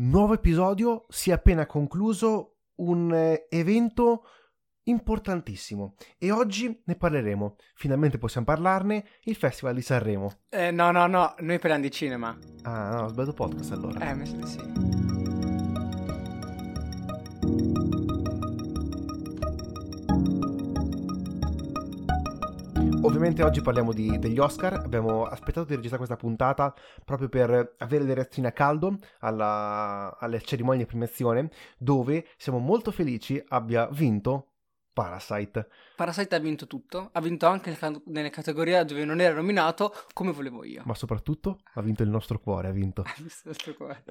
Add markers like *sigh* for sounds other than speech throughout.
Nuovo episodio, si è appena concluso un eh, evento importantissimo e oggi ne parleremo. Finalmente possiamo parlarne, il Festival di Sanremo. Eh, no, no, no, noi parliamo di cinema. Ah, no, ho sbagliato podcast allora. Eh, mi sa di sì. Ovviamente oggi parliamo di, degli Oscar, abbiamo aspettato di registrare questa puntata proprio per avere le reazioni a caldo alla, alle cerimonie di premiazione dove siamo molto felici abbia vinto Parasite. Parasite ha vinto tutto, ha vinto anche nelle categorie dove non era nominato come volevo io. Ma soprattutto ha vinto il nostro cuore, ha vinto. *laughs* Ha vinto il nostro cuore.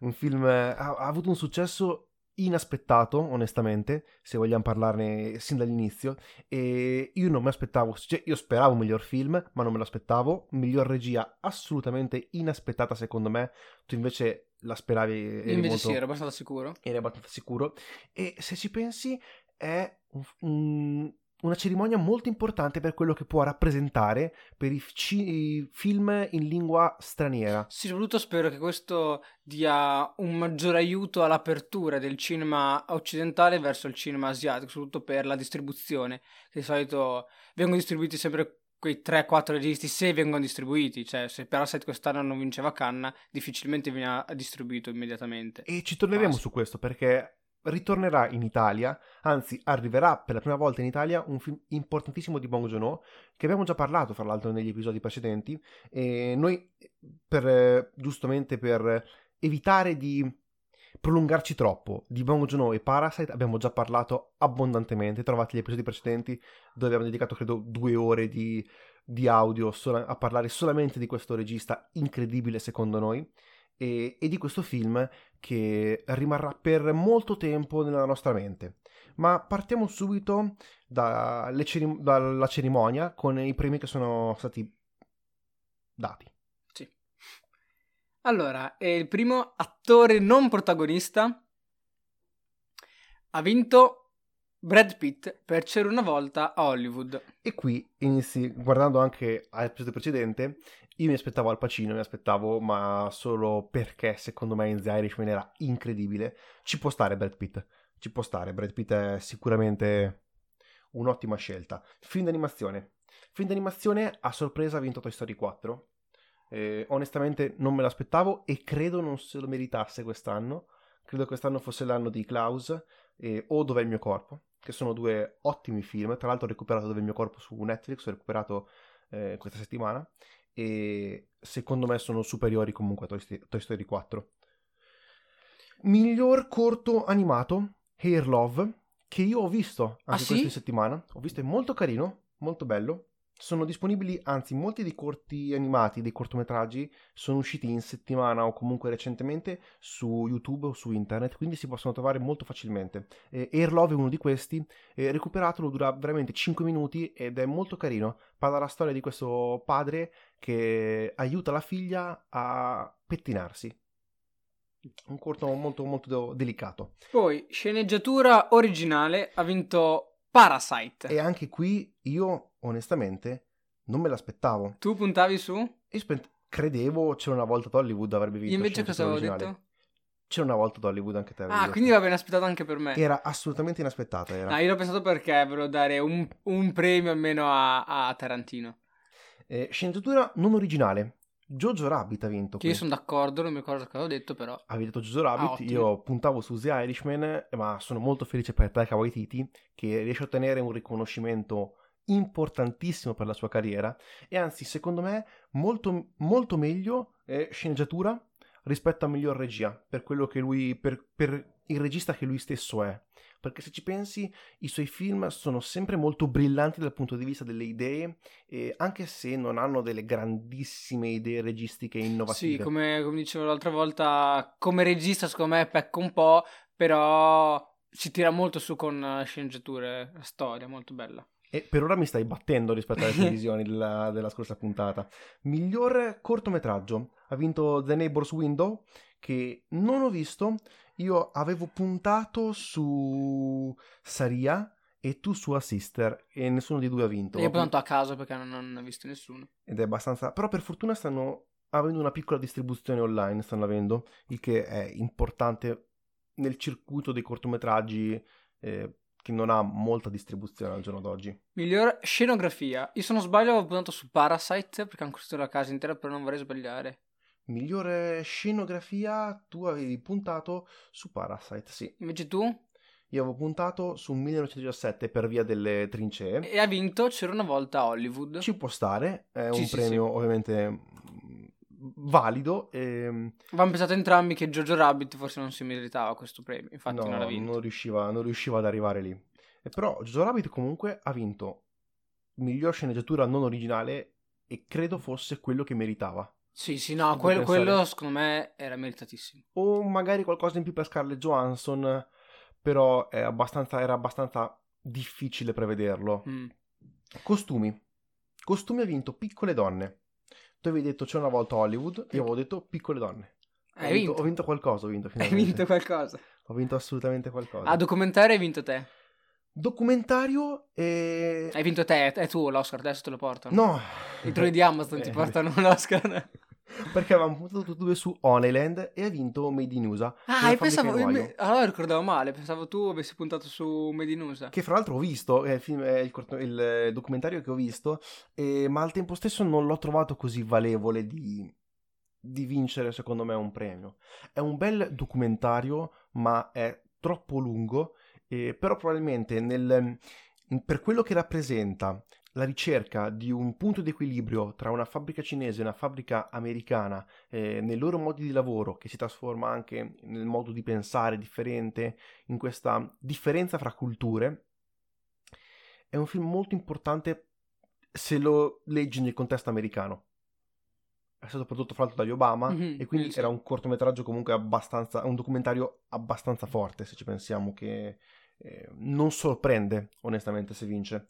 un film, ha, ha avuto un successo inaspettato, onestamente, se vogliamo parlarne sin dall'inizio. E io non mi aspettavo, cioè io speravo un miglior film, ma non me lo aspettavo. Miglior regia assolutamente inaspettata, secondo me. Tu invece la speravi. Eri invece molto, sì, ero abbastanza sicuro. Eri abbastanza sicuro. E se ci pensi, è un, un una cerimonia molto importante per quello che può rappresentare per i, ci- i, film in lingua straniera. Sì, soprattutto spero che questo dia un maggiore aiuto all'apertura del cinema occidentale verso il cinema asiatico, soprattutto per la distribuzione, che di solito vengono distribuiti sempre quei 3-4 registi se vengono distribuiti, cioè se Parasite quest'anno non vinceva Cannes, difficilmente viene distribuito immediatamente. E ci torneremo ah, su questo perché ritornerà in Italia, anzi arriverà per la prima volta in Italia un film importantissimo di Bong Joon-ho che abbiamo già parlato fra l'altro negli episodi precedenti e noi per, giustamente per evitare di prolungarci troppo di Bong Joon-ho e Parasite abbiamo già parlato abbondantemente. Trovate gli episodi precedenti dove abbiamo dedicato credo due ore di, di audio a parlare solamente di questo regista incredibile secondo noi e, e di questo film che rimarrà per molto tempo nella nostra mente. Ma partiamo subito da cerim- dalla cerimonia con i premi che sono stati dati. Sì. Allora, il primo attore non protagonista ha vinto Brad Pitt per C'era una volta a Hollywood. E qui inizi, guardando anche all'episodio precedente, io mi aspettavo Al Pacino, mi aspettavo, ma solo perché secondo me in The Irishman era incredibile. Ci può stare Brad Pitt, ci può stare, Brad Pitt è sicuramente un'ottima scelta. Film d'animazione. Film d'animazione a sorpresa ha vinto Toy Story 4. Eh, onestamente non me l'aspettavo e credo non se lo meritasse quest'anno. Credo quest'anno fosse l'anno di Klaus eh, o Dov'è il mio corpo, che sono due ottimi film. Tra l'altro ho recuperato Dov'è il mio corpo su Netflix, ho recuperato eh, questa settimana e secondo me sono superiori comunque a Toy, Story 4. Miglior corto animato, Hair Love, che io ho visto anche ah, questa sì? settimana. Ho visto, è molto carino, molto bello. Sono disponibili, anzi, molti dei corti animati, dei cortometraggi, sono usciti in settimana o comunque recentemente su YouTube o su internet, quindi si possono trovare molto facilmente. Eh, Air Love è uno di questi, eh, recuperatelo, dura veramente 5 minuti ed è molto carino. Parla la storia di questo padre che aiuta la figlia a pettinarsi. Un corto molto molto delicato. Poi, sceneggiatura originale ha vinto Parasite. E anche qui io onestamente non me l'aspettavo. Tu puntavi su? Io spe- credevo c'era una volta ad Hollywood avrebbe vinto. Io invece cosa avevo originale. detto? C'era una volta ad Hollywood anche te. Ah, quindi va ben aspettato anche per me. Era assolutamente inaspettata. Era. Ah, io l'ho pensato perché volevo dare un, un premio almeno a, a Tarantino. Eh, sceneggiatura non originale. Jojo Rabbit ha vinto. Che io sono d'accordo, non mi ricordo cosa ho detto, però. Avevi detto Jojo Rabbit, ah, io puntavo su The Irishman, ma sono molto felice per Taika Waititi che riesce a ottenere un riconoscimento importantissimo per la sua carriera e anzi, secondo me, molto, molto meglio eh, sceneggiatura rispetto a miglior regia, per quello che lui, per, per il regista che lui stesso è perché se ci pensi i suoi film sono sempre molto brillanti dal punto di vista delle idee, eh, anche se non hanno delle grandissime idee registiche innovative. Sì, come, come dicevo l'altra volta, come regista secondo me pecca un po', però si tira molto su con sceneggiature, storia molto bella. E per ora mi stai battendo rispetto alle televisioni *laughs* della, della, scorsa puntata. Miglior cortometraggio ha vinto The Neighbor's Window, che non ho visto, io avevo puntato su Saria e tu su Sister e nessuno di due ha vinto. Io ho puntato a caso perché non, non ho visto nessuno. Ed è abbastanza... Però per fortuna stanno avendo una piccola distribuzione online, stanno avendo, il che è importante nel circuito dei cortometraggi eh, che non ha molta distribuzione al giorno d'oggi. Miglior scenografia. Io se non sbaglio avevo puntato su Parasite perché hanno costruito la casa intera, però non vorrei sbagliare. Migliore scenografia, tu avevi puntato su Parasite, sì. Invece tu? Io avevo puntato su 1917 per via delle trincee. E ha vinto C'era una volta Hollywood. Ci può stare, è Sì, un sì, premio ovviamente mm, valido. E... Avevamo pensato entrambi che Jojo Rabbit forse non si meritava questo premio, infatti no, non l'ha vinto. non riusciva, non riusciva ad arrivare lì. E però Jojo Rabbit comunque ha vinto miglior sceneggiatura non originale e credo fosse quello che meritava. Sì, sì, no, Devo quello, secondo me era meritatissimo. O magari qualcosa in più per Scarlett Johansson, però è abbastanza- era abbastanza difficile prevederlo. Mm. Costumi. Costumi ha vinto Piccole Donne. Tu avevi detto c'è una volta Hollywood, io avevo detto Piccole Donne. Ho Hai vinto. Ho vinto qualcosa, ho vinto *laughs* Hai finalmente. vinto qualcosa. Ho vinto assolutamente qualcosa. A documentario hai vinto te. Documentario e... Hai vinto te, è tuo l'Oscar, adesso te lo portano. No. I troli di Amazon ti Eh, portano l'Oscar. *laughs* Perché avevamo puntato tutti e due su Honeyland e ha vinto Made in USA. Ah, fabbrica pensavo. in me- Allora ricordavo male, pensavo tu avessi puntato su Medinusa. Che fra l'altro ho visto, è il, film- è il corto- il, eh, documentario che ho visto, e- ma al tempo stesso non l'ho trovato così valevole di, di vincere secondo me un premio. È un bel documentario, ma è troppo lungo, e- però probabilmente nel- in- per quello che rappresenta la ricerca di un punto di equilibrio tra una fabbrica cinese e una fabbrica americana, eh, nei loro modi di lavoro, che si trasforma anche nel modo di pensare differente, in questa differenza fra culture, è un film molto importante se lo leggi nel contesto americano. È stato prodotto fra l'altro dagli Obama Mhm, e quindi sì. era un cortometraggio comunque abbastanza, un documentario abbastanza forte se ci pensiamo che eh, non sorprende onestamente se vince.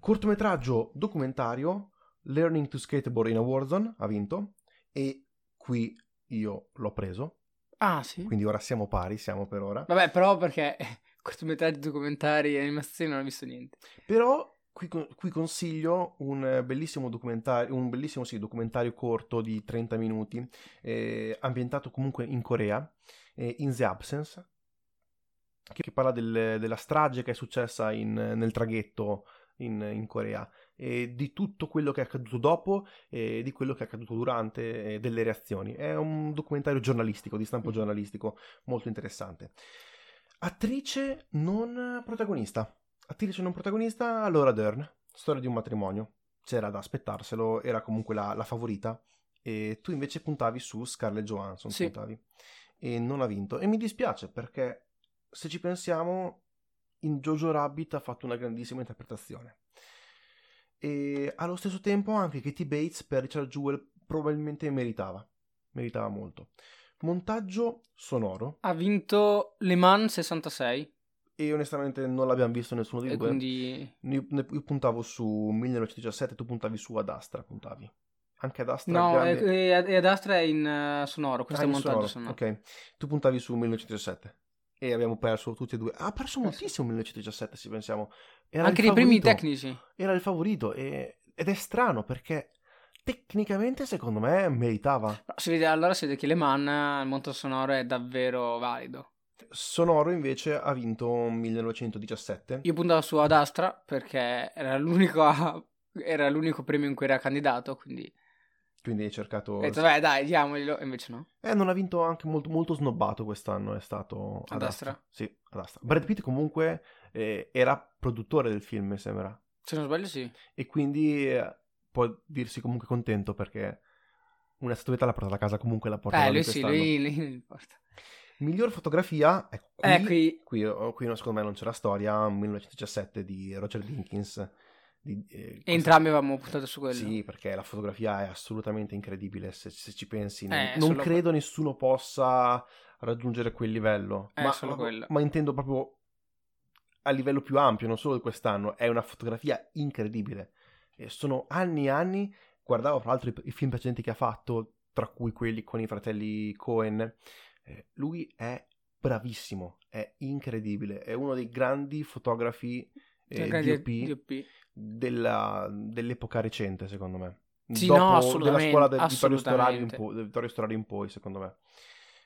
Cortometraggio documentario Learning to Skateboard in a Warzone ha vinto e qui io l'ho preso, Ah, sì. quindi ora siamo pari, siamo per ora. Vabbè, però perché *laughs* cortometraggi, documentari e animazioni non ho visto niente. Però qui, qui consiglio un bellissimo documentario, un bellissimo sì, documentario corto di 30 minuti, eh, ambientato comunque in Corea, eh, In the Absence, che, che parla del- della strage che è successa in- nel traghetto in, in Corea e di tutto quello che è accaduto dopo e di quello che è accaduto durante delle reazioni. È un documentario giornalistico, di stampo giornalistico, molto interessante. Attrice non protagonista. Attrice non protagonista, Laura Dern, storia di un matrimonio. C'era da aspettarselo, era comunque la, la favorita. E tu invece puntavi su Scarlett Johansson, Sì. puntavi. E non ha vinto. E mi dispiace perché, se ci pensiamo, in Jojo Rabbit ha fatto una grandissima interpretazione. E allo stesso tempo anche Katie Bates per Richard Jewell probabilmente meritava. Meritava molto. Montaggio sonoro. Ha vinto Le Mans 66 E onestamente non l'abbiamo visto nessuno di e due. quindi Io, io puntavo su 1917, tu puntavi su Ad Astra, puntavi. Anche Ad Astra No, grande- e, e- e ad Astra è in eh, sonoro, questo Ah, è montaggio sonoro, sonoro. Ok, tu puntavi su 1917 e abbiamo perso tutti e due. Ha perso Eh, moltissimo 1917, se pensiamo. Era Anche il nei primi tecnici. Era il favorito e- ed è strano perché tecnicamente secondo me meritava. No, si vede, allora si vede che Le Mans, il montaggio sonoro è davvero valido. Sonoro invece ha vinto 1917. Io puntavo su Ad Astra perché era l'unico, era l'unico premio in cui era candidato, quindi Quindi hai cercato... ho detto, beh dai, diamoglielo, e invece no. Eh, non ha vinto anche molto, molto snobbato quest'anno, è stato Ad Astra? Sì, ad Astra. Brad Pitt comunque eh, era produttore del film, mi sembra. Se non sbaglio sì. E quindi eh, può dirsi comunque contento perché una statuetta l'ha portata a casa comunque la porta Eh, via lui sì, quest'anno. lui, *laughs* lui non importa. Miglior fotografia, ecco, qui, Eh, qui, qui, oh, qui secondo me non c'è la storia, 1917 di Roger Dinkins. Di, eh, entrambi avevamo puntato su quello. Sì, perché la fotografia è assolutamente incredibile se, se ci pensi. Non, Eh, non solo credo nessuno possa raggiungere quel livello. Eh, ma, quello. ma intendo proprio a livello più ampio, non solo di quest'anno. È una fotografia incredibile. E sono anni e anni. Guardavo tra l'altro i, i film precedenti che ha fatto, tra cui quelli con i fratelli Cohen. Eh, lui è bravissimo, è incredibile. È uno dei grandi fotografi eh, DOP DOP. della- dell'epoca recente, secondo me. Sì, dopo no, della assolutamente, scuola del Vittorio Storari in assolutamente. poi, del Vittorio Storari in poi, secondo me.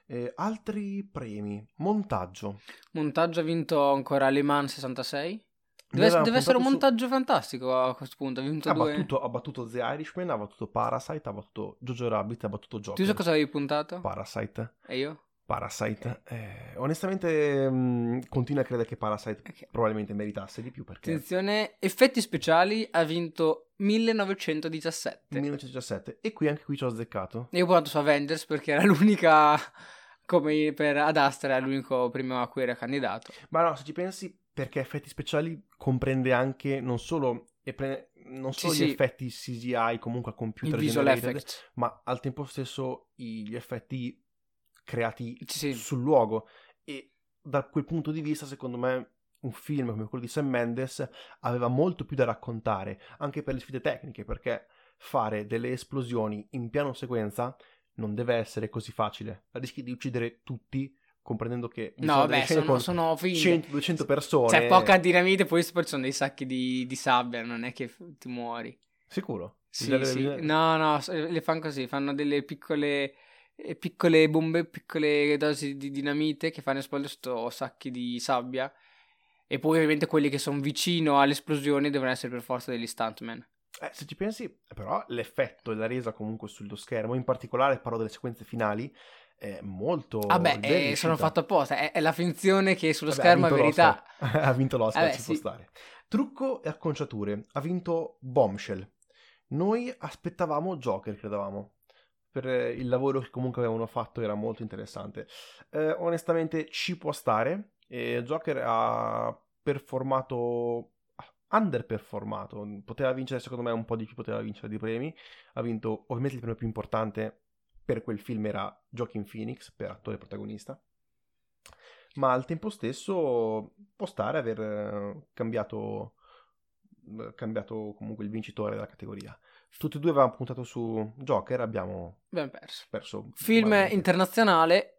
Eh, altri premi. Montaggio. Montaggio ha vinto ancora Le Mans 66. Noi Deve, deve essere un puntato su- montaggio fantastico a questo punto. Ha vinto Ha due. battuto, ha battuto The Irishman, ha battuto Parasite, ha battuto Jojo Rabbit, ha battuto Joker. Tu sai cosa avevi puntato? Parasite. e io? Parasite. Eh, onestamente mh, continuo a credere che Parasite Ok. probabilmente meritasse di più perché Attenzione, effetti speciali ha vinto 1917. 1917 e qui anche qui ci ho azzeccato. Io ho puntato su Avengers perché era l'unica, come per Ad Astra, era l'unico primo a cui era candidato. Ma no, se ci pensi, perché effetti speciali comprende anche non solo, e pre- non Sì, solo gli sì. effetti CGI comunque a computer Il visual generated, effect. ma al tempo stesso gli effetti creati Sì, sul luogo e da quel punto di vista secondo me un film come quello di Sam Mendes aveva molto più da raccontare anche per le sfide tecniche perché fare delle esplosioni in piano sequenza non deve essere così facile rischi di uccidere tutti comprendendo che No, scene sono, sono finte. 100-200 persone C'è poca dinamite, poi poi ci sono dei sacchi di, di sabbia, non è che ti muori. sicuro Sì, sì. No, no, le fanno così, fanno delle piccole, piccole bombe, piccole dosi di dinamite che fanno esplodere sotto sacchi di sabbia. E poi ovviamente quelli che sono vicino all'esplosione devono essere per forza degli stuntman. Eh, se ci pensi, però, l'effetto e la resa comunque sullo schermo, in particolare parlo delle sequenze finali, è molto. Vabbè, ben eh, sono fatto apposta, è, è la finzione che sullo Vabbè, schermo è verità. *laughs* ha vinto l'Oscar, Vabbè, ci può sì. stare. Trucco e acconciature. Ha vinto Bombshell. Noi aspettavamo Joker, credevamo. Per eh, il lavoro che comunque avevano fatto era molto interessante. Eh, onestamente ci può stare. E Joker ha performato underperformato. Poteva vincere, secondo me, un po' di più, poteva vincere dei premi. Ha vinto, ovviamente, il premio più importante per quel film era Joaquin Phoenix, per attore protagonista. Ma al tempo stesso può stare aver eh, cambiato, eh, cambiato comunque il vincitore della categoria. Tutti e due avevamo puntato su Joker, abbiamo Abbiamo perso. perso. Film malamente. internazionale,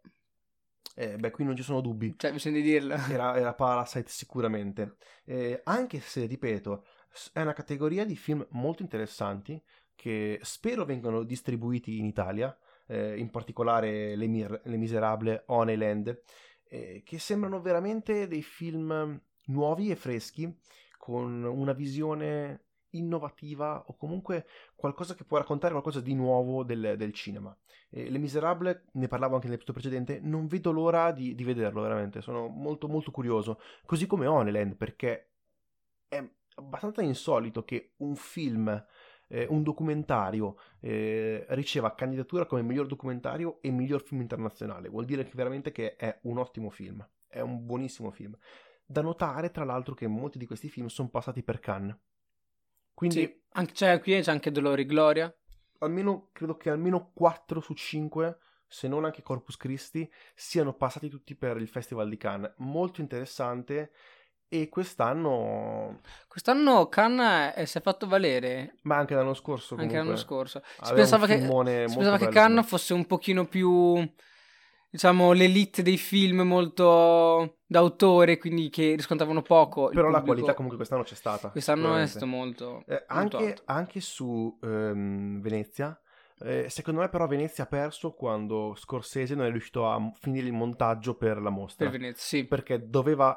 Eh, beh, qui non ci sono dubbi. cioè bisogna dirlo. *laughs* Era, era Parasite sicuramente. Eh, anche se, ripeto, è una categoria di film molto interessanti che spero vengano distribuiti in Italia, eh, in particolare Le, Mir- Le Miserable, Honeyland, eh, che sembrano veramente dei film nuovi e freschi, con una visione innovativa o comunque qualcosa che può raccontare qualcosa di nuovo del, del cinema. Eh, Le Miserable, ne parlavo anche nell'episodio precedente, non vedo l'ora di, di vederlo veramente, sono molto molto curioso, così come Honeyland perché è abbastanza insolito che un film, eh, un documentario eh, riceva candidatura come miglior documentario e miglior film internazionale, vuol dire che veramente che è un ottimo film, è un buonissimo film. Da notare tra l'altro che molti di questi film sono passati per Cannes. Quindi Sì, anche, cioè, qui c'è anche Dolore e Gloria. almeno credo che almeno 4 su 5, se non anche Corpus Christi, siano passati tutti per il Festival di Cannes. Molto interessante e quest'anno, Quest'anno Cannes eh, si è fatto valere ma anche l'anno scorso anche comunque, l'anno scorso. Si aveva pensava che, si pensava che Cannes fosse un pochino più, diciamo, l'elite dei film molto d'autore, quindi che riscontravano poco. Però la qualità comunque quest'anno c'è stata. Quest'anno è stato molto, Eh, molto anche, su ehm, Venezia. Eh, secondo me però Venezia ha perso quando Scorsese non è riuscito a finire il montaggio per la mostra. per Venezia, sì. perché doveva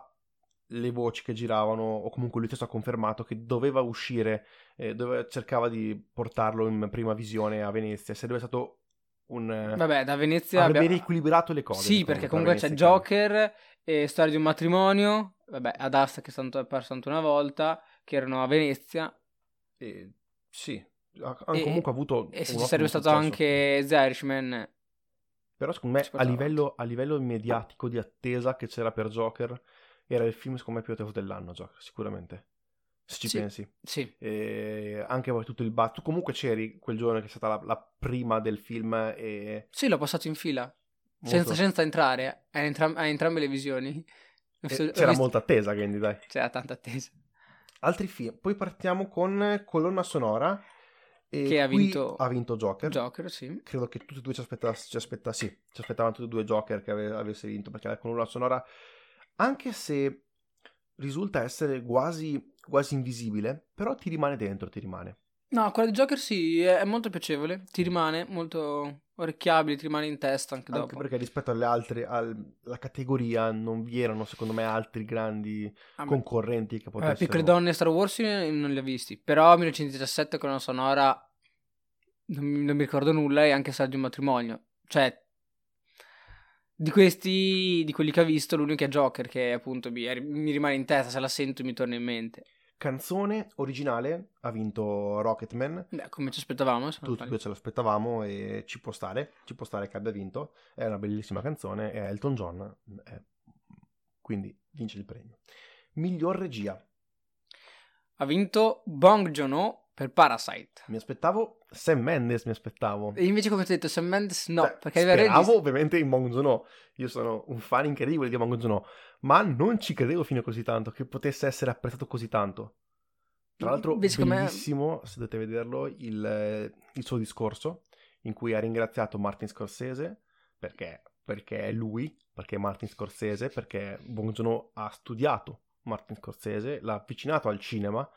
le voci che giravano o comunque lui stesso ha confermato che doveva uscire eh, dove cercava di portarlo in prima visione a Venezia sarebbe stato un eh, Vabbè, da Venezia avrebbe abbiamo... riequilibrato le cose Sì, perché comunque c'è Joker e Storia di un matrimonio, vabbè, Ad Astra che è perso tanto una volta, che erano a Venezia. E- sì ha, ha E- comunque avuto e se ci sarebbe stato successo. anche The Irishman, però secondo me a livello, a livello mediatico di attesa che c'era per Joker era il film secondo me più atteso dell'anno Joker sicuramente se ci Sì. pensi sì, e anche poi tutto il ba- tu comunque c'eri quel giorno che è stata la, la prima del film e sì, l'ho passato in fila, senza, senza entrare, a, entram- a entrambe le visioni. C'era visto- molta attesa quindi dai C'era tanta attesa. altri film poi partiamo con colonna sonora Che ha vinto- ha vinto Joker Joker, sì. credo che tutti e due ci aspettassero ci, aspetta- sì, ci aspettavano tutti e due Joker che ave- avesse vinto perché la colonna sonora anche se risulta essere quasi, quasi invisibile però ti rimane dentro ti rimane No, quella di Joker sì, è, molto piacevole, ti rimane molto orecchiabile, ti rimane in testa anche, Anche dopo. perché rispetto alle altre, alla categoria non vi erano secondo me altri grandi Ah, concorrenti che Eh, potessero... Piccole donne Star Wars io non li ho visti, però 1917 con una sonora non mi, non mi ricordo nulla e anche Saggio Matrimonio. Cioè, di questi, di quelli che ho visto, l'unico è Joker che appunto mi, mi rimane in testa, se la sento mi torna in mente. Canzone originale ha vinto Rocketman, Beh, come ci aspettavamo, tutti due ce l'aspettavamo e ci può stare, ci può stare che abbia vinto, è una bellissima canzone, è Elton John, è- quindi vince il premio. Miglior regia, Ha vinto Bong Joon-ho per Parasite. mi aspettavo Sam Mendes, mi aspettavo. E invece come ti ho detto, Sam Mendes no, Cioè, perché speravo regista. ovviamente in Bong Joon-ho, io sono un fan incredibile di Bong Joon-ho, ma non ci credevo fino a così tanto, che potesse essere apprezzato così tanto. Tra l'altro, Invece come- bellissimo, se dovete vederlo, il, il suo discorso in cui ha ringraziato Martin Scorsese perché, perché è lui, perché è Martin Scorsese, perché Bong Joon-ho ha studiato Martin Scorsese, l'ha avvicinato al cinema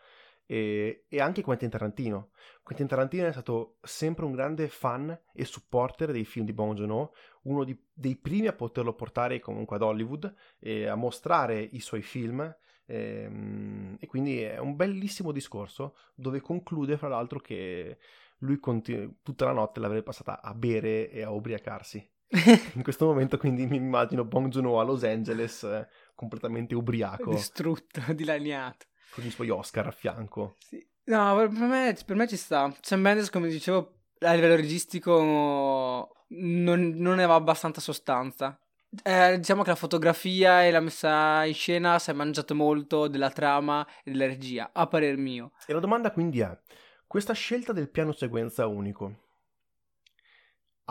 e, e anche Quentin Tarantino. Quentin Tarantino è stato sempre un grande fan e supporter dei film di Bong Joon-ho, uno di- dei primi a poterlo portare comunque ad Hollywood e a mostrare i suoi film. ehm, E, quindi è un bellissimo discorso dove conclude, fra l'altro, che lui continu- tutta la notte l'avrebbe passata a bere e a ubriacarsi. *laughs* In questo momento, quindi, mi immagino Bong Joon-ho a Los Angeles completamente ubriaco Distrutto, *laughs* dilaniato. Con i suoi Oscar a fianco. Sì. No, per me, per me ci sta. Sam Mendes, come dicevo, a livello registico non, non aveva abbastanza sostanza. Eh, diciamo che la fotografia e la messa in scena si è mangiato molto della trama e della regia, a parer mio. E la domanda quindi è: questa scelta del piano sequenza unico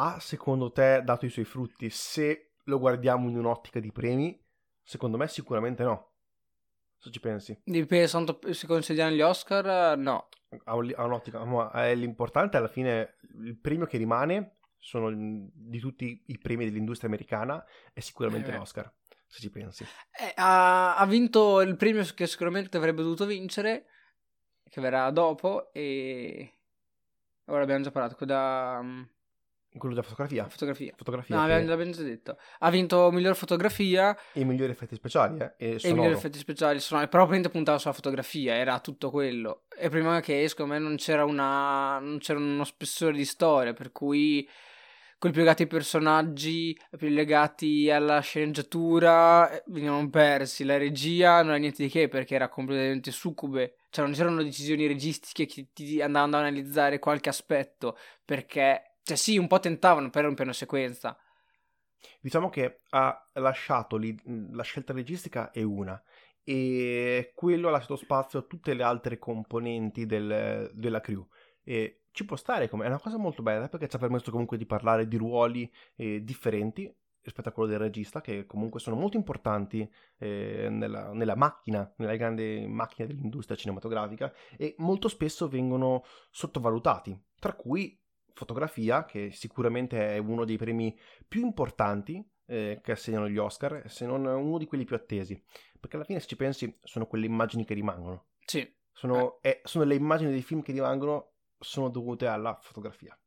ha secondo te dato i suoi frutti se lo guardiamo in un'ottica di premi? Secondo me sicuramente no. Se ci pensi, Dipende se consideriamo gli Oscar, no. ha, un- ha un'ottica, ma è l'importante alla fine il premio che rimane sono di tutti i premi dell'industria americana è sicuramente Eh l'Oscar, se ci pensi. Eh, ha, ha vinto il premio che sicuramente avrebbe dovuto vincere, che verrà dopo, e ora abbiamo già parlato, da Quello della fotografia. fotografia. Fotografia No, che- abbiamo, l'abbiamo già detto. Ha vinto miglior fotografia e i migliori effetti speciali eh, e e migliori effetti speciali. Sonori, però praticamente puntava sulla fotografia, era tutto quello. E prima che secondo me non c'era, una, non c'era uno spessore di storia, per cui quelli più legati ai personaggi, più legati alla sceneggiatura, eh, venivano persi. La regia non era niente di che perché era completamente succube. Cioè non c'erano decisioni registiche che ti andavano ad analizzare qualche aspetto, perché... Cioè sì, un po' tentavano per un piano sequenza. Diciamo che ha lasciato lì, la scelta registica è una e quello ha lasciato spazio a tutte le altre componenti del- della crew e ci può stare come è una cosa molto bella perché ci ha permesso comunque di parlare di ruoli eh, differenti rispetto a quello del regista che comunque sono molto importanti eh, nella, nella macchina, nella grande macchina dell'industria cinematografica e molto spesso vengono sottovalutati, tra cui fotografia che sicuramente è uno dei premi più importanti eh, che assegnano gli Oscar, se non uno di quelli più attesi. Perché alla fine, se ci pensi, sono quelle immagini che rimangono. Sì. Sono, eh, sono le immagini dei film che rimangono, sono dovute alla fotografia.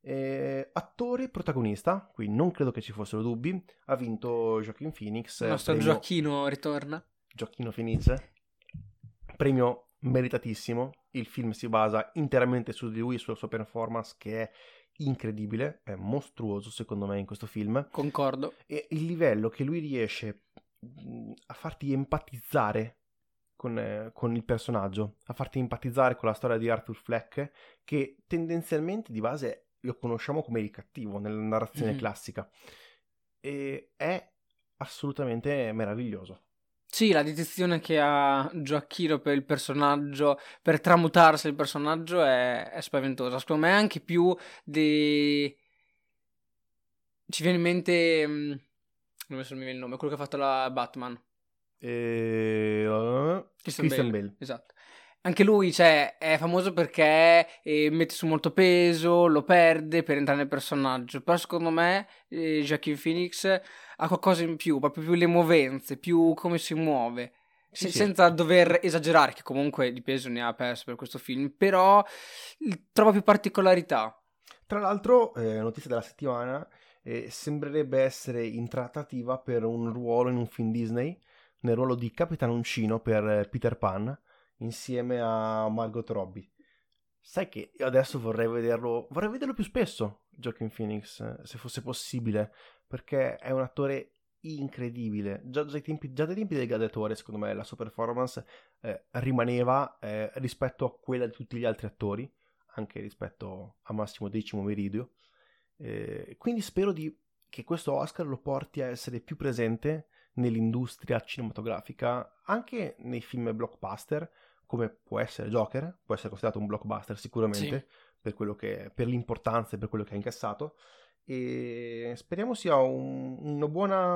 Eh, attore protagonista, qui non credo che ci fossero dubbi, ha vinto Joaquin Phoenix. Il nostro premio- Gioacchino ritorna. Gioacchino Fenice, premio meritatissimo. Il film si basa interamente su di lui e sulla sua performance, che è incredibile, è mostruoso secondo me in questo film. Concordo. E il livello che lui riesce mh, a farti empatizzare con, eh, con il personaggio, a farti empatizzare con la storia di Arthur Fleck, che tendenzialmente di base lo conosciamo come il cattivo nella narrazione Mhm. classica. E è assolutamente meraviglioso. Sì, la dedizione che ha Gioacchino per il personaggio, per tramutarsi il personaggio è, è spaventosa. Secondo me anche più di... Ci viene in mente... mm, Non mi viene il nome, quello che ha fatto la Batman. E... uh, Christian, Christian Bale. Bale. Esatto. Anche lui, cioè, è famoso perché eh, mette su molto peso, lo perde per entrare nel personaggio. Però secondo me eh, Joaquin Phoenix ha qualcosa in più, proprio più le movenze, più come si muove. Sì, sì. senza dover esagerare, che comunque di peso ne ha perso per questo film, però trova più particolarità. Tra l'altro, eh, notizia della settimana, eh, sembrerebbe essere in trattativa per un ruolo in un film Disney, nel ruolo di capitanoncino per eh, Peter Pan, insieme a Margot Robbie. Sai che io adesso vorrei vederlo, vorrei vederlo più spesso, Joaquin Phoenix, se fosse possibile, perché è un attore incredibile. Già, dai tempi, già dai tempi del gladiatore, secondo me, la sua performance eh, rimaneva eh, rispetto a quella di tutti gli altri attori, anche rispetto a Massimo Decimo Meridio. Eh, quindi spero di, che questo Oscar lo porti a essere più presente nell'industria cinematografica, anche nei film blockbuster, come può essere Joker, può essere considerato un blockbuster sicuramente, sì. per, che, per l'importanza e per quello che ha incassato, e speriamo sia un, una buona,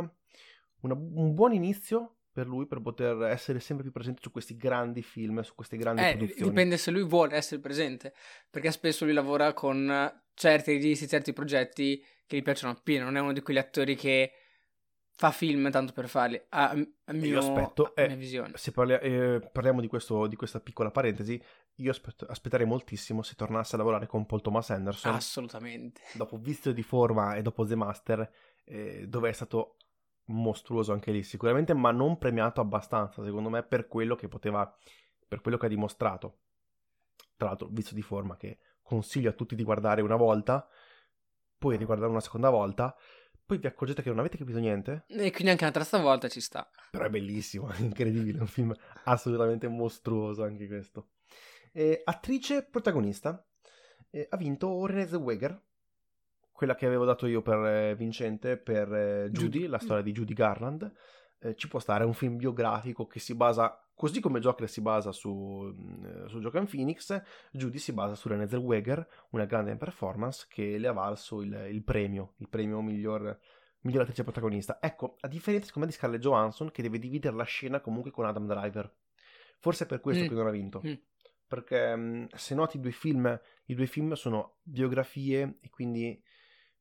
una, un buon inizio per lui per poter essere sempre più presente su questi grandi film, su queste grandi eh, produzioni. Dipende se lui vuole essere presente, perché spesso lui lavora con certi registi, certi progetti che gli piacciono appieno, non è uno di quegli attori che fa film tanto per farli, a, a mio, aspetto, a mia visione. Se parli, eh, parliamo di, questo, di, questa piccola parentesi, io aspet- aspetterei moltissimo se tornasse a lavorare con Paul Thomas Anderson. Assolutamente. Dopo Vizio di Forma e dopo The Master, eh, dove è stato mostruoso anche lì sicuramente, ma non premiato abbastanza, secondo me, per quello che poteva, per quello che ha dimostrato. Tra l'altro, Vizio di Forma che consiglio a tutti di guardare una volta, poi di guardare una seconda volta, poi vi accorgete che non avete capito niente. E quindi anche la terza volta ci sta. Però è bellissimo, è *laughs* incredibile, è un film assolutamente mostruoso anche questo. E, attrice protagonista e, ha vinto Renée Zellweger, quella che avevo dato io per eh, vincente per eh, Judy, la storia di Judy Garland. Eh, ci può stare, è un film biografico che si basa, così come Joker si basa su, mm, su Joaquin Phoenix, Judy si basa su Renée Zellweger, una grande performance che le ha valso il, il premio, il premio miglior, miglior attrice protagonista. Ecco, a differenza secondo me di Scarlett Johansson che deve dividere la scena comunque con Adam Driver. Forse è per questo mm. che non ha vinto. Mm perché mm, se noti i due film, i due film sono biografie e quindi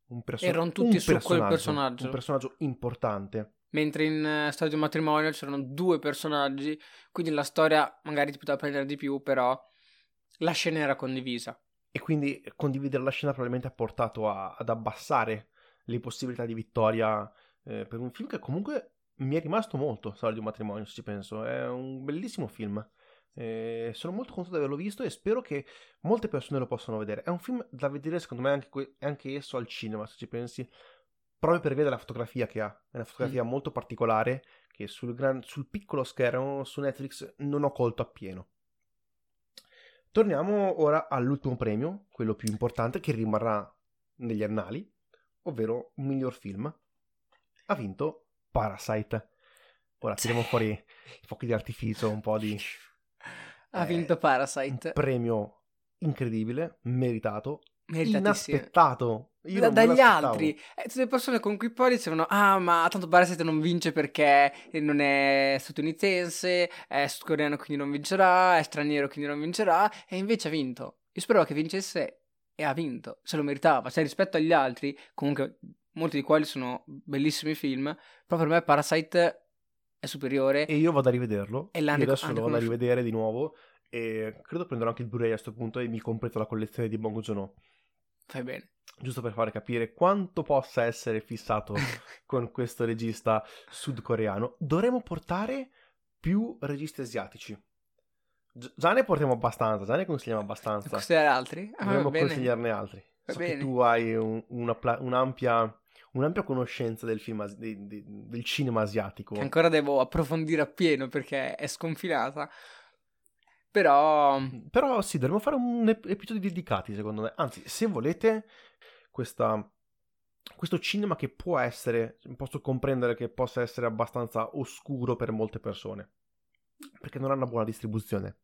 un, perso- Erano tutti su quel personaggio. Un personaggio importante. Mentre in uh, Stadio Matrimonio c'erano due personaggi, quindi la storia magari ti poteva prendere di più, però la scena era condivisa. E quindi condividere la scena probabilmente ha portato a, ad abbassare le possibilità di vittoria eh, per un film che comunque mi è rimasto molto, Stadio Matrimonio, se ci penso. È un bellissimo film. Eh, sono molto contento di averlo visto e spero che molte persone lo possano vedere. È un film da vedere, secondo me, anche, que- anche esso al cinema, se ci pensi, proprio per vedere la fotografia che ha. È una fotografia mm. molto particolare che sul, gran- sul piccolo schermo su Netflix non ho colto appieno. Torniamo ora all'ultimo premio, quello più importante, che rimarrà negli annali, ovvero miglior film. Ha vinto Parasite. Ora tiriamo fuori i fuochi di artificio, un po' di *laughs* ha vinto Parasite. Un premio incredibile, meritato, inaspettato. Da, dagli altri. Eh, tutte le persone con cui poi dicevano, ah ma tanto Parasite non vince perché non è statunitense, è sudcoreano quindi non vincerà, è straniero quindi non vincerà, e invece ha vinto. Io speravo che vincesse e ha vinto, se lo meritava. Cioè rispetto agli altri, comunque molti di quali sono bellissimi film, però per me Parasite è superiore. E io vado a rivederlo. E io adesso lo vado a rivedere di nuovo. E credo prenderò anche il Blu-ray a questo punto e mi completo la collezione di Bongo Jono. Fai bene. Giusto per fare capire quanto possa essere fissato *laughs* con questo regista sudcoreano. Dovremmo portare più registi asiatici. già ne portiamo abbastanza, già ne consigliamo abbastanza. Consigliare altri? Ah, Dovremmo consigliarne altri. Va so bene. tu hai un, una, un'ampia un'ampia conoscenza del, film, di, di, del cinema asiatico. Che ancora devo approfondire appieno perché è sconfinata. Però... Però sì, dovremmo fare un ep- episodio dedicati, secondo me. Anzi, se volete, questa, questo cinema che può essere, posso comprendere che possa essere abbastanza oscuro per molte persone, perché non ha una buona distribuzione.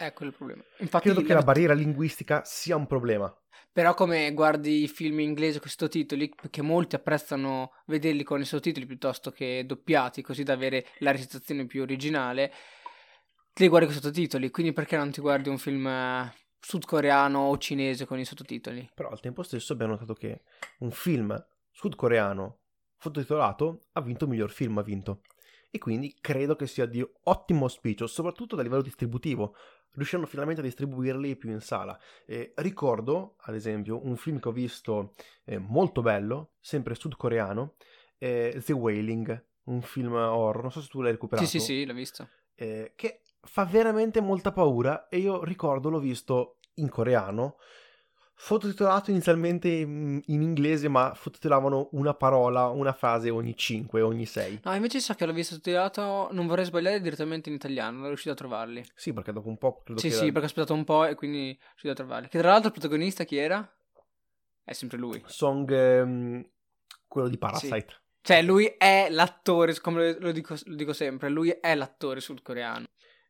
Ecco il problema. Infatti, Credo che la barriera linguistica sia un problema. Però come guardi i film inglesi con i sottotitoli, perché molti apprezzano vederli con i sottotitoli piuttosto che doppiati, così da avere la recitazione più originale, ti li guardi con i sottotitoli, quindi perché non ti guardi un film eh, sudcoreano o cinese con i sottotitoli? Però al tempo stesso abbiamo notato che un film sudcoreano sottotitolato ha vinto miglior film, ha vinto. e quindi credo che sia di ottimo auspicio, soprattutto a livello distributivo. Riusciranno finalmente a distribuirli più in sala. Eh, ricordo, ad esempio, un film che ho visto eh, molto bello, sempre sudcoreano, eh, The Wailing, un film horror, non so se tu l'hai recuperato. Sì, sì, sì, l'ho visto. Eh, che fa veramente molta paura e io ricordo l'ho visto in coreano Fototitolato inizialmente in, in inglese, ma fototitolavano una parola, una frase ogni 5, ogni 6. No, invece so che l'ho visto titolato, non vorrei sbagliare, direttamente in italiano, non riuscito a trovarli. Sì, perché dopo un po' credo Sì, che... sì, perché ho aspettato un po' e quindi sono riuscito a trovarli. Che tra l'altro il protagonista chi era? È sempre lui. Song, ehm, quello di Parasite. Cioè, lui è l'attore, come lo dico, lo dico sempre, lui è l'attore sudcoreano.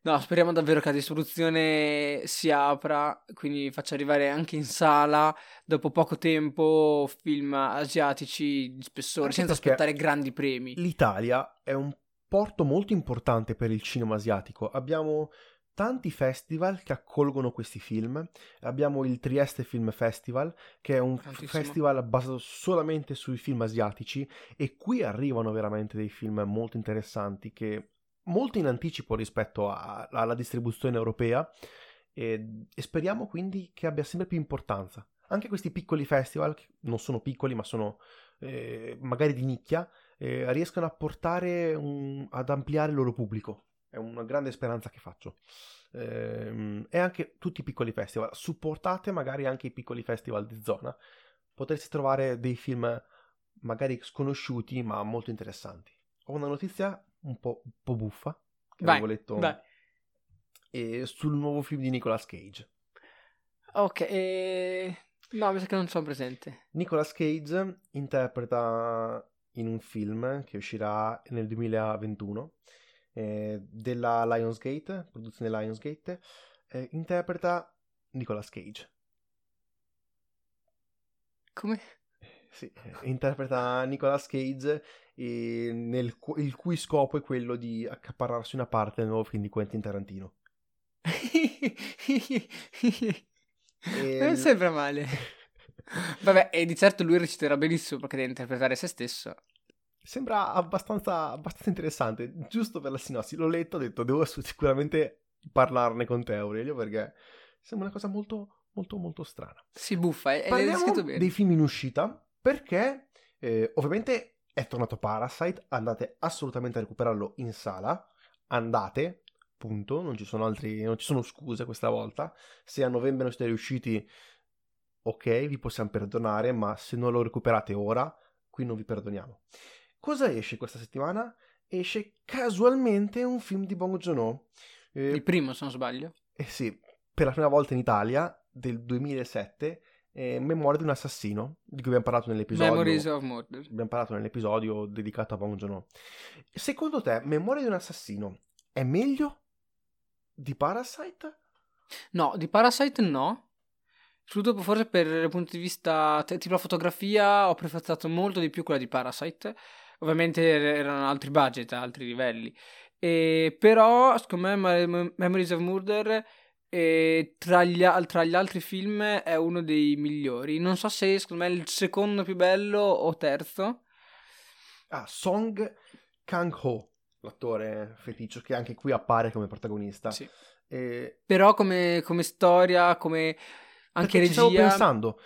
No, speriamo davvero che la distribuzione si apra, quindi faccia arrivare anche in sala dopo poco tempo film asiatici di spessore, Anche senza aspettare grandi premi. L'Italia è un porto molto importante per il cinema asiatico. Abbiamo tanti festival che accolgono questi film. Abbiamo il Trieste Film Festival, che è un Tantissimo. festival basato solamente sui film asiatici e qui arrivano veramente dei film molto interessanti che molto in anticipo rispetto a- alla distribuzione europea e, e speriamo quindi che abbia sempre più importanza. Anche questi piccoli festival, che non sono piccoli ma sono eh, magari di nicchia, eh, riescano a portare un- ad ampliare il loro pubblico. È una grande speranza che faccio. Ehm, e anche tutti i piccoli festival. Supportate magari anche i piccoli festival di zona. Potreste trovare dei film magari sconosciuti ma molto interessanti. Ho una notizia un po', un po' buffa che Vai, avevo letto vai. eh, sul nuovo film di Nicolas Cage. Ok, e... no, mi sa che non sono presente. Nicolas Cage interpreta in un film che uscirà nel 2021 eh, della Lionsgate, produzione Lionsgate, eh, interpreta Nicolas Cage. Come? Sì, eh, interpreta Nicolas Cage nel il cui scopo è quello di accaparrarsi una parte del nuovo film di Quentin Tarantino. E non l- sembra male. *laughs* Vabbè, e di certo lui reciterà benissimo perché deve interpretare se stesso. Sembra abbastanza, abbastanza interessante, giusto per la sinossi. L'ho letto, ho detto, devo sicuramente parlarne con te Aurelio perché sembra una cosa molto, molto, molto strana. Si buffa, e l'hai Parliamo bene. dei film in uscita perché eh, ovviamente è tornato Parasite, andate assolutamente a recuperarlo in sala, andate, punto, non ci sono altri, non ci sono scuse questa volta. Se a novembre non siete riusciti, ok, vi possiamo perdonare, ma se non lo recuperate ora, qui non vi perdoniamo. Cosa esce questa settimana? Esce casualmente un film di Bong Joon-ho. Eh, Il primo, se non sbaglio. eh sì, per la prima volta in Italia, del 2007, eh, Memoria di un assassino, di cui abbiamo parlato nell'episodio. Memories of Murder. Abbiamo parlato nell'episodio dedicato a Bong. Secondo te, Memoria di un assassino è meglio di Parasite? No, di Parasite no. Soprattutto forse per il punto di vista tipo la fotografia ho preferito molto di più quella di Parasite. Ovviamente er- erano altri budget, altri livelli. E però, secondo me, Mem- Memories of Murder eh, tra, gli, al- tra gli altri film è uno dei migliori. Non so se secondo me è il secondo più bello o terzo. Ah, Song Kang-ho, l'attore feticcio che anche qui appare come protagonista. Sì. E Però come, come storia, come anche Perché ci stavo regia... pensando,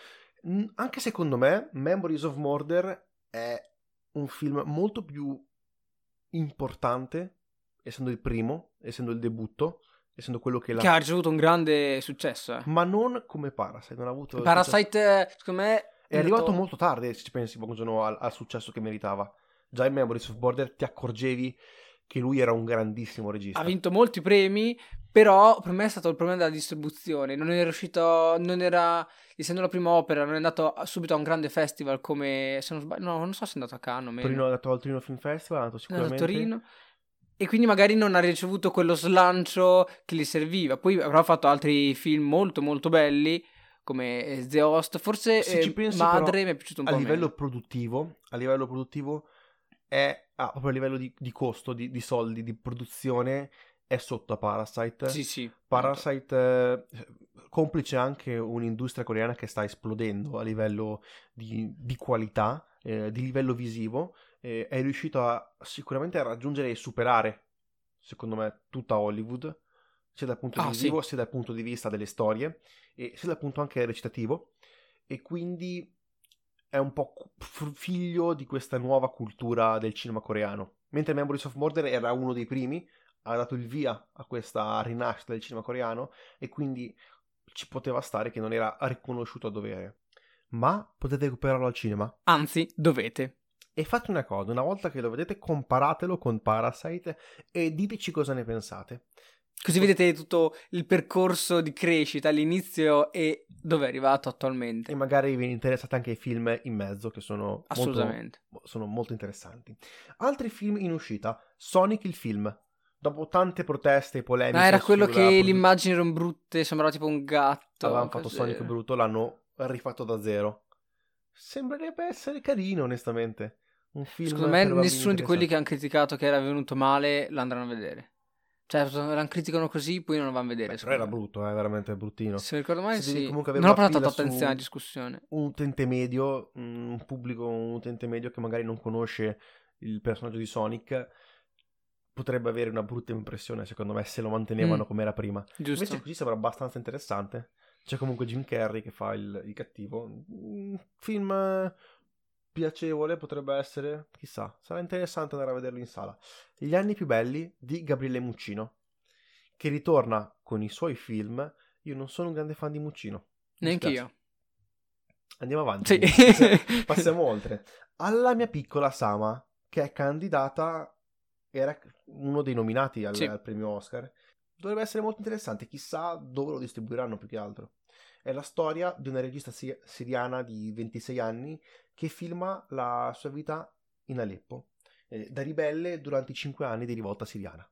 anche secondo me, Memories of Murder è un film molto più importante, essendo il primo, essendo il debutto, essendo quello che Che l'ha... ha ricevuto un grande successo. eh. Ma non come Parasite, non ha avuto... Parasite, secondo me, È arrivato molto molto tardi, se ci pensi, Bong Joon-ho, al, al successo che meritava. Già in Memories of Murder ti accorgevi che lui era un grandissimo regista. Ha vinto molti premi, però per me è stato il problema della distribuzione. Non era riuscito, non era, essendo la prima opera, non è andato subito a un grande festival come, se non sbaglio, no, non so se è andato a Cannes. Torino ha dato al Torino Film Festival, è andato È andato a sicuramente... Torino. E quindi magari non ha ricevuto quello slancio che gli serviva. Poi avrà fatto altri film molto molto belli, come eh, The Host. Forse Se eh, ci pensi, Madre però, mi è piaciuto un a po' livello meno. produttivo, a livello produttivo è ah, proprio a livello di, di costo, di, di soldi, di produzione è sotto a Parasite. Sì, sì. Parasite eh, complice anche un'industria coreana che sta esplodendo a livello di, di qualità, eh, di livello visivo. Eh, è riuscito a, sicuramente a raggiungere e superare, secondo me, tutta Hollywood, sia dal punto Ah, visivo, sì. sia dal punto di vista delle storie, e sia dal punto anche recitativo, e quindi è un po' figlio di questa nuova cultura del cinema coreano. Mentre Memories of Murder era uno dei primi, ha dato il via a questa rinascita del cinema coreano, e quindi ci poteva stare che non era riconosciuto a dovere. Ma potete recuperarlo al cinema? Anzi, dovete. E fate una cosa, una volta che lo vedete, comparatelo con Parasite e diteci cosa ne pensate. Così vedete tutto il percorso di crescita all'inizio e dove è arrivato attualmente. E magari vi interessate anche i film in mezzo, che sono molto, Assolutamente. sono molto interessanti. Altri film in uscita, Sonic il film. Dopo tante proteste e polemiche... Ah, era quello che produ- le immagini erano brutte, sembrava tipo un gatto. Avevano fatto. Sonic brutto, l'hanno rifatto da zero. Sembrerebbe essere carino, onestamente. Un film Secondo me nessuno di quelli che hanno criticato che era venuto male l'andranno a vedere. Cioè, la criticano così, poi non lo vanno a vedere. Beh, però era brutto, è veramente bruttino. Se ricordo male, Se devi sì. comunque Non ho una portato attenzione alla discussione. un utente medio, mm, un pubblico, un utente medio che magari non conosce il personaggio di Sonic, potrebbe avere una brutta impressione, secondo me, se lo mantenevano Mm. come era prima. Giusto. Invece così sembra abbastanza interessante. C'è comunque Jim Carrey che fa il, il cattivo. Un film eh, piacevole potrebbe essere, chissà, sarà interessante andare a vederlo in sala. Gli anni più belli di Gabriele Muccino, che ritorna con i suoi film. Io non sono un grande fan di Muccino. Mi Neanche dispiace. io. Andiamo avanti. Sì. *laughs* Passiamo oltre. Alla mia piccola Sama, che è candidata, era uno dei nominati al, Sì. al premio Oscar. Dovrebbe essere molto interessante, chissà dove lo distribuiranno più che altro. È la storia di una regista si- siriana di 26 anni che filma la sua vita in Aleppo, eh, da ribelle durante i 5 anni di rivolta siriana.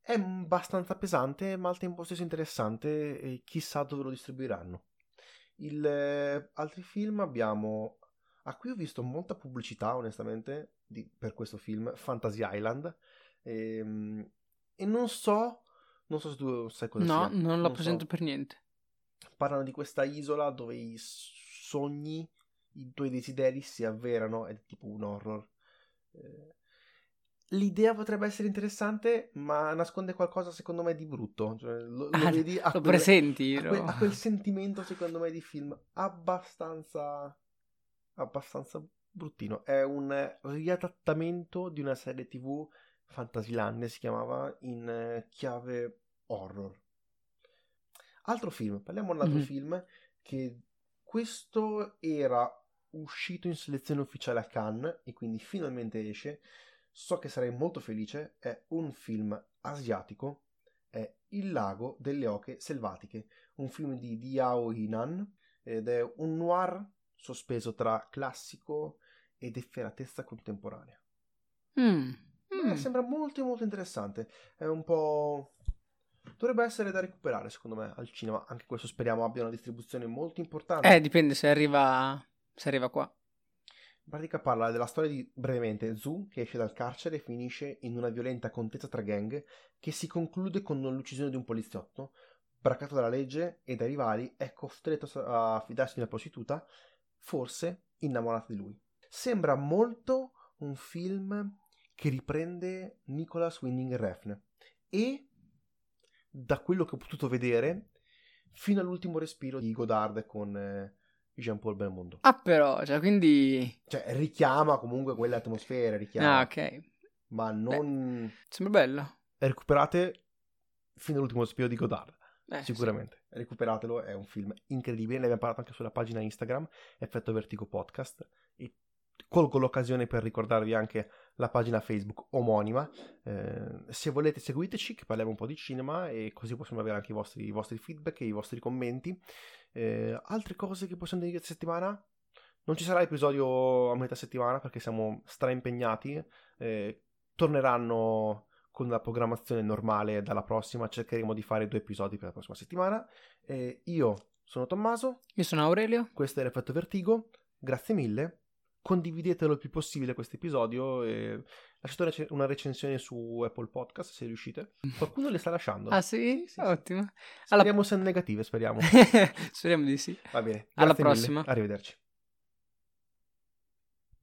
È abbastanza pesante, ma al tempo stesso interessante, e chissà dove lo distribuiranno. Il, eh, altri film abbiamo a cui ho visto molta pubblicità, onestamente, di- per questo film, Fantasy Island. Ehm, E, non so, non so se tu sai cosa No, sia. non la so. presento per niente. Parlano di questa isola dove i sogni, i tuoi desideri si avverano, è tipo un horror. Eh, L'idea potrebbe essere interessante, ma nasconde qualcosa secondo me di brutto. Cioè, lo, lo Ah, vedi Lo quel- presenti? a no? quel, quel *laughs* sentimento, secondo me, di film abbastanza. abbastanza bruttino. È un riadattamento di una serie TV Fantasyland, si chiamava, in eh, chiave horror. Altro film, parliamo di un altro Mhm. film che questo era uscito in selezione ufficiale a Cannes e quindi finalmente esce. So che sarei molto felice. È un film asiatico. È Il lago delle oche selvatiche, un film di Diao Inan ed è un noir sospeso tra classico ed efferatezza contemporanea. Mm, Eh, mm. sembra molto molto interessante. È un po'. Dovrebbe essere da recuperare, secondo me, al cinema. Anche questo speriamo abbia una distribuzione molto importante. Eh, dipende se arriva, se arriva qua. In pratica parla della storia di, brevemente, Zhu che esce dal carcere e finisce in una violenta contesa tra gang che si conclude con l'uccisione di un poliziotto. Braccato dalla legge e dai rivali, è costretto a fidarsi di una prostituta, forse innamorata di lui. Sembra molto un film che riprende Nicholas Winding Refn e, da quello che ho potuto vedere, fino all'ultimo respiro di Godard con eh, Jean-Paul Belmondo. Ah, però, cioè, quindi... Cioè, richiama comunque quelle atmosfere, richiama, Ah, ok. ma non Sembra bello. recuperate fino all'ultimo respiro di Godard. Eh, sì. Sicuramente, recuperatelo, è un film incredibile. Ne abbiamo parlato anche sulla pagina Instagram, Effetto Vertigo Podcast. Colgo l'occasione per ricordarvi anche la pagina Facebook omonima. Eh, se volete, seguiteci, che parliamo un po' di cinema e così possiamo avere anche i vostri, i vostri feedback e i vostri commenti. Eh, altre cose che possiamo dire questa settimana? Non ci sarà episodio a metà settimana perché siamo straimpegnati. Eh, torneranno con la programmazione normale dalla prossima. Cercheremo di fare due episodi per la prossima settimana. Eh, io sono Tommaso, Io sono Aurelio. questo è l'effetto Vertigo. Grazie mille. Condividetelo il più possibile questo episodio e lasciate una rec- una recensione su Apple Podcast se riuscite. *laughs* Qualcuno le sta lasciando. Ah, sì? Sì. Ottimo. Speriamo siano negative, speriamo. *laughs* Speriamo di sì. Va bene. Alla Grazie mille. prossima. Arrivederci.